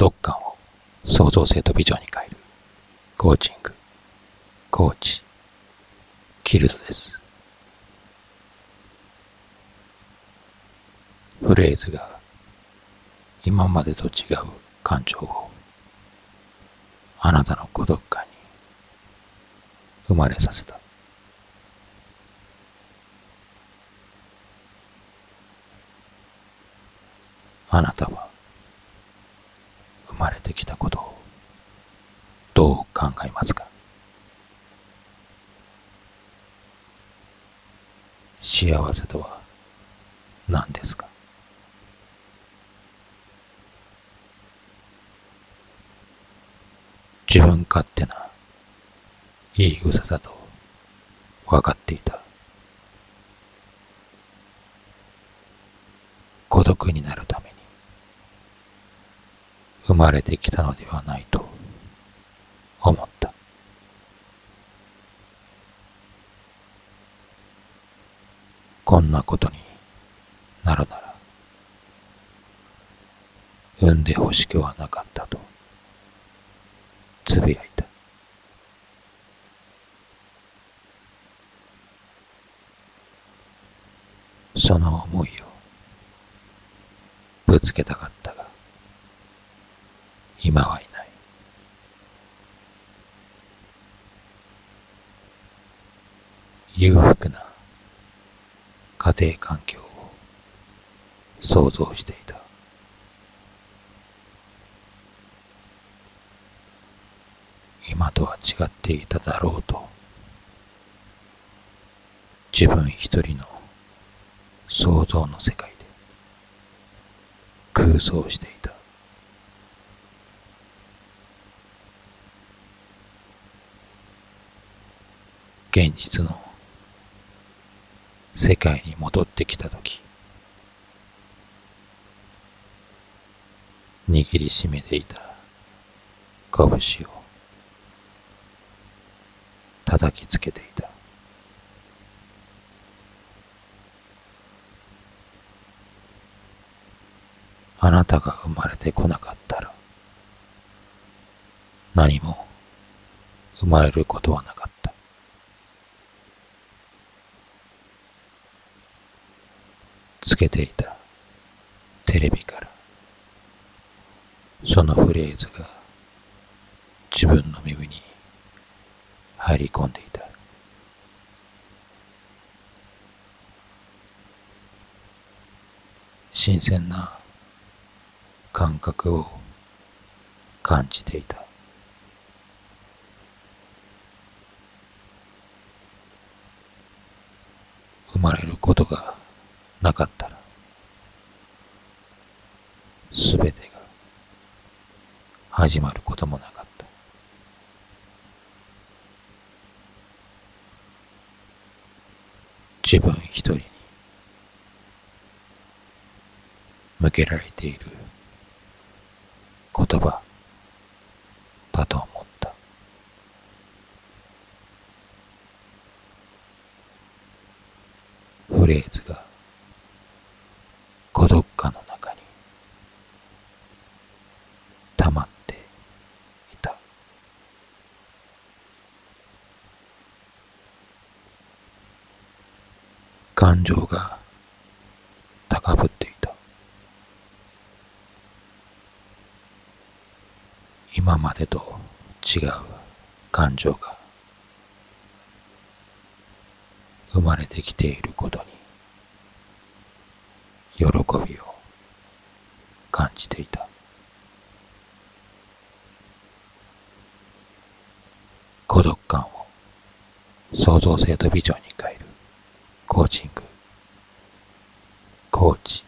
独感を創造性とビジョンに変えるコーチング、コーチ、キルドです。フレーズが今までと違う感情をあなたの孤独感に生まれさせた。あなたはてきたことをどう考えますか？幸せとは何ですか？自分勝手な言い草だと分かっていた。孤独になるために。生まれてきたのではないと思った。こんなことになるなら産んでほしくはなかったとつぶやいた。その思いをぶつけたかったが今はいない。裕福な家庭環境を想像していた。今とは違っていただろうと自分一人の想像の世界で空想していた。現実の世界に戻ってきた時握りしめていた拳を叩きつけていた。あなたが生まれてこなかったら何も生まれることはなかった。つけていた。テレビから。そのフレーズが自分の耳に入り込んでいた。新鮮な感覚を感じていた。生まれることがなかったらすべてが始まることもなかった。自分一人に向けられている言葉だと思った。フレーズが孤独感の中に溜まっていた感情が高ぶっていた。今までと違う感情が生まれてきていることに喜びを感じていた。孤独感を創造性とビジョンに変える。コーチング。コーチ。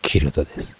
キルドです。